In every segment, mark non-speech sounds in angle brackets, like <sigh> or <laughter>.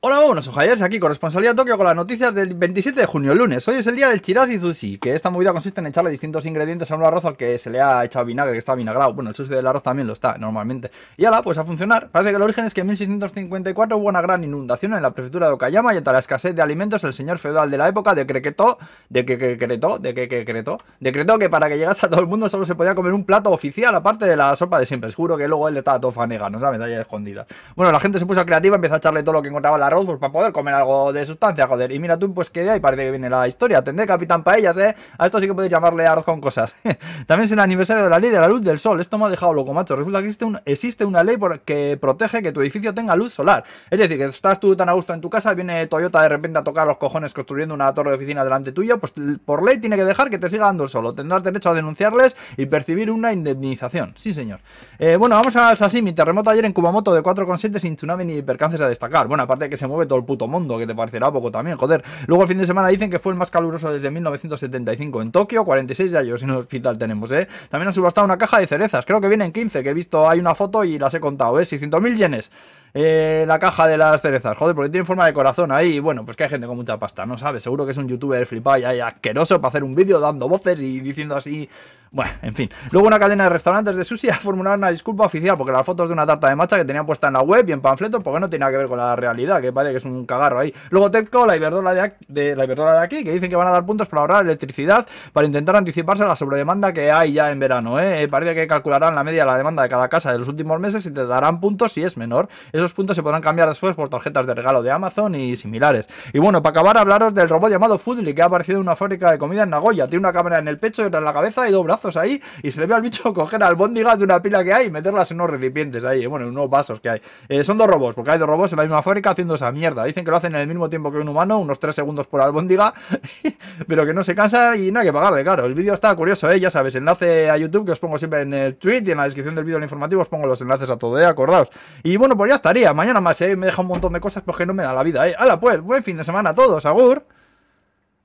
Hola, buenos ojalles, aquí corresponsalía Tokio con las noticias del 27 de junio, lunes. Hoy es el día del chirashi sushi, que esta movida consiste en echarle distintos ingredientes a un arroz al que se le ha echado vinagre, que está vinagrado. Bueno, el sushi del arroz también lo está, normalmente. Y ahora, pues a funcionar. Parece que el origen es que en 1654 hubo una gran inundación en la prefectura de Okayama y ante la escasez de alimentos, el señor feudal de la época decretó, de que decretó, de que decretó, decretó que para que llegase a todo el mundo solo se podía comer un plato oficial, aparte de la sopa de siempre. Juro que luego él estaba todo fanega, ¿no sabes? Ahí escondida. Bueno, la gente se puso creativa, empezó a echarle todo lo que encontraba el pues para poder comer algo de sustancia, joder. Y mira tú, pues que de ahí parece que viene la historia. Tendré Capitán Paellas, ¿eh? A esto sí que podéis llamarle arroz con cosas. <laughs> También es el aniversario de la ley de la luz del sol. Esto me ha dejado loco, macho. Resulta que existe, un, existe una ley que protege que tu edificio tenga luz solar. Es decir, que estás tú tan a gusto en tu casa, viene Toyota de repente a tocar los cojones construyendo una torre de oficina delante tuyo, pues por ley tiene que dejar que te siga dando el sol. Tendrás derecho a denunciarles y percibir una indemnización. Sí, señor. Eh, bueno, vamos al sashimi. Terremoto ayer en Kumamoto de 4,7 sin tsunami ni percances a destacar. Bueno, aparte de que se mueve todo el puto mundo, que te parecerá poco también, joder. Luego el fin de semana dicen que fue el más caluroso desde 1975 en Tokio, 46 de ellos en el hospital tenemos, ¿eh? También han subastado una caja de cerezas, creo que vienen 15, que he visto, hay una foto y las he contado, ¿eh? 600.000 yenes. Eh, la caja de las cerezas, joder, porque tiene forma de corazón ahí. Bueno, pues que hay gente con mucha pasta, ¿no sabes? Seguro que es un youtuber flipado y asqueroso para hacer un vídeo dando voces y diciendo así bueno, en fin. Luego una cadena de restaurantes de sushi <laughs> ha formulado una disculpa oficial porque las fotos de una tarta de matcha que tenían puesta en la web y en panfletos porque no nada que ver con la realidad, que parece que es un cagarro ahí. Luego Tecco, la Iberdrola de, aquí, la de aquí, que dicen que van a dar puntos para ahorrar electricidad para intentar anticiparse a la sobredemanda que hay ya en verano. ¿eh? Parece que calcularán la media de la demanda de cada casa de los últimos meses y te darán puntos si es menor. Esos puntos se podrán cambiar después por tarjetas de regalo de Amazon y similares. Y bueno, para acabar, hablaros del robot llamado Foodly que ha aparecido en una fábrica de comida en Nagoya. Tiene una cámara en el pecho otra en la cabeza y dos brazos ahí y se le ve al bicho <laughs> coger albóndigas de una pila que hay y meterlas en unos recipientes ahí, bueno, en unos vasos que hay. Eh, son dos robots, porque hay dos robots en la misma fábrica haciendo esa mierda. Dicen que lo hacen en el mismo tiempo que un humano, unos 3 segundos por albóndiga, <laughs> pero que no se cansa y no hay que pagarle, claro. El vídeo está curioso, ¿eh? Ya sabes, enlace a YouTube que os pongo siempre en el tweet y en la descripción del vídeo informativo os pongo los enlaces a todo, ¿eh? Acordaos. Y bueno, pues ya Mañana más, ¿eh? Me deja un montón de cosas porque no me da la vida, ¿eh? Hala, pues, buen fin de semana a todos, agur.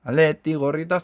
Aleti, gorritas.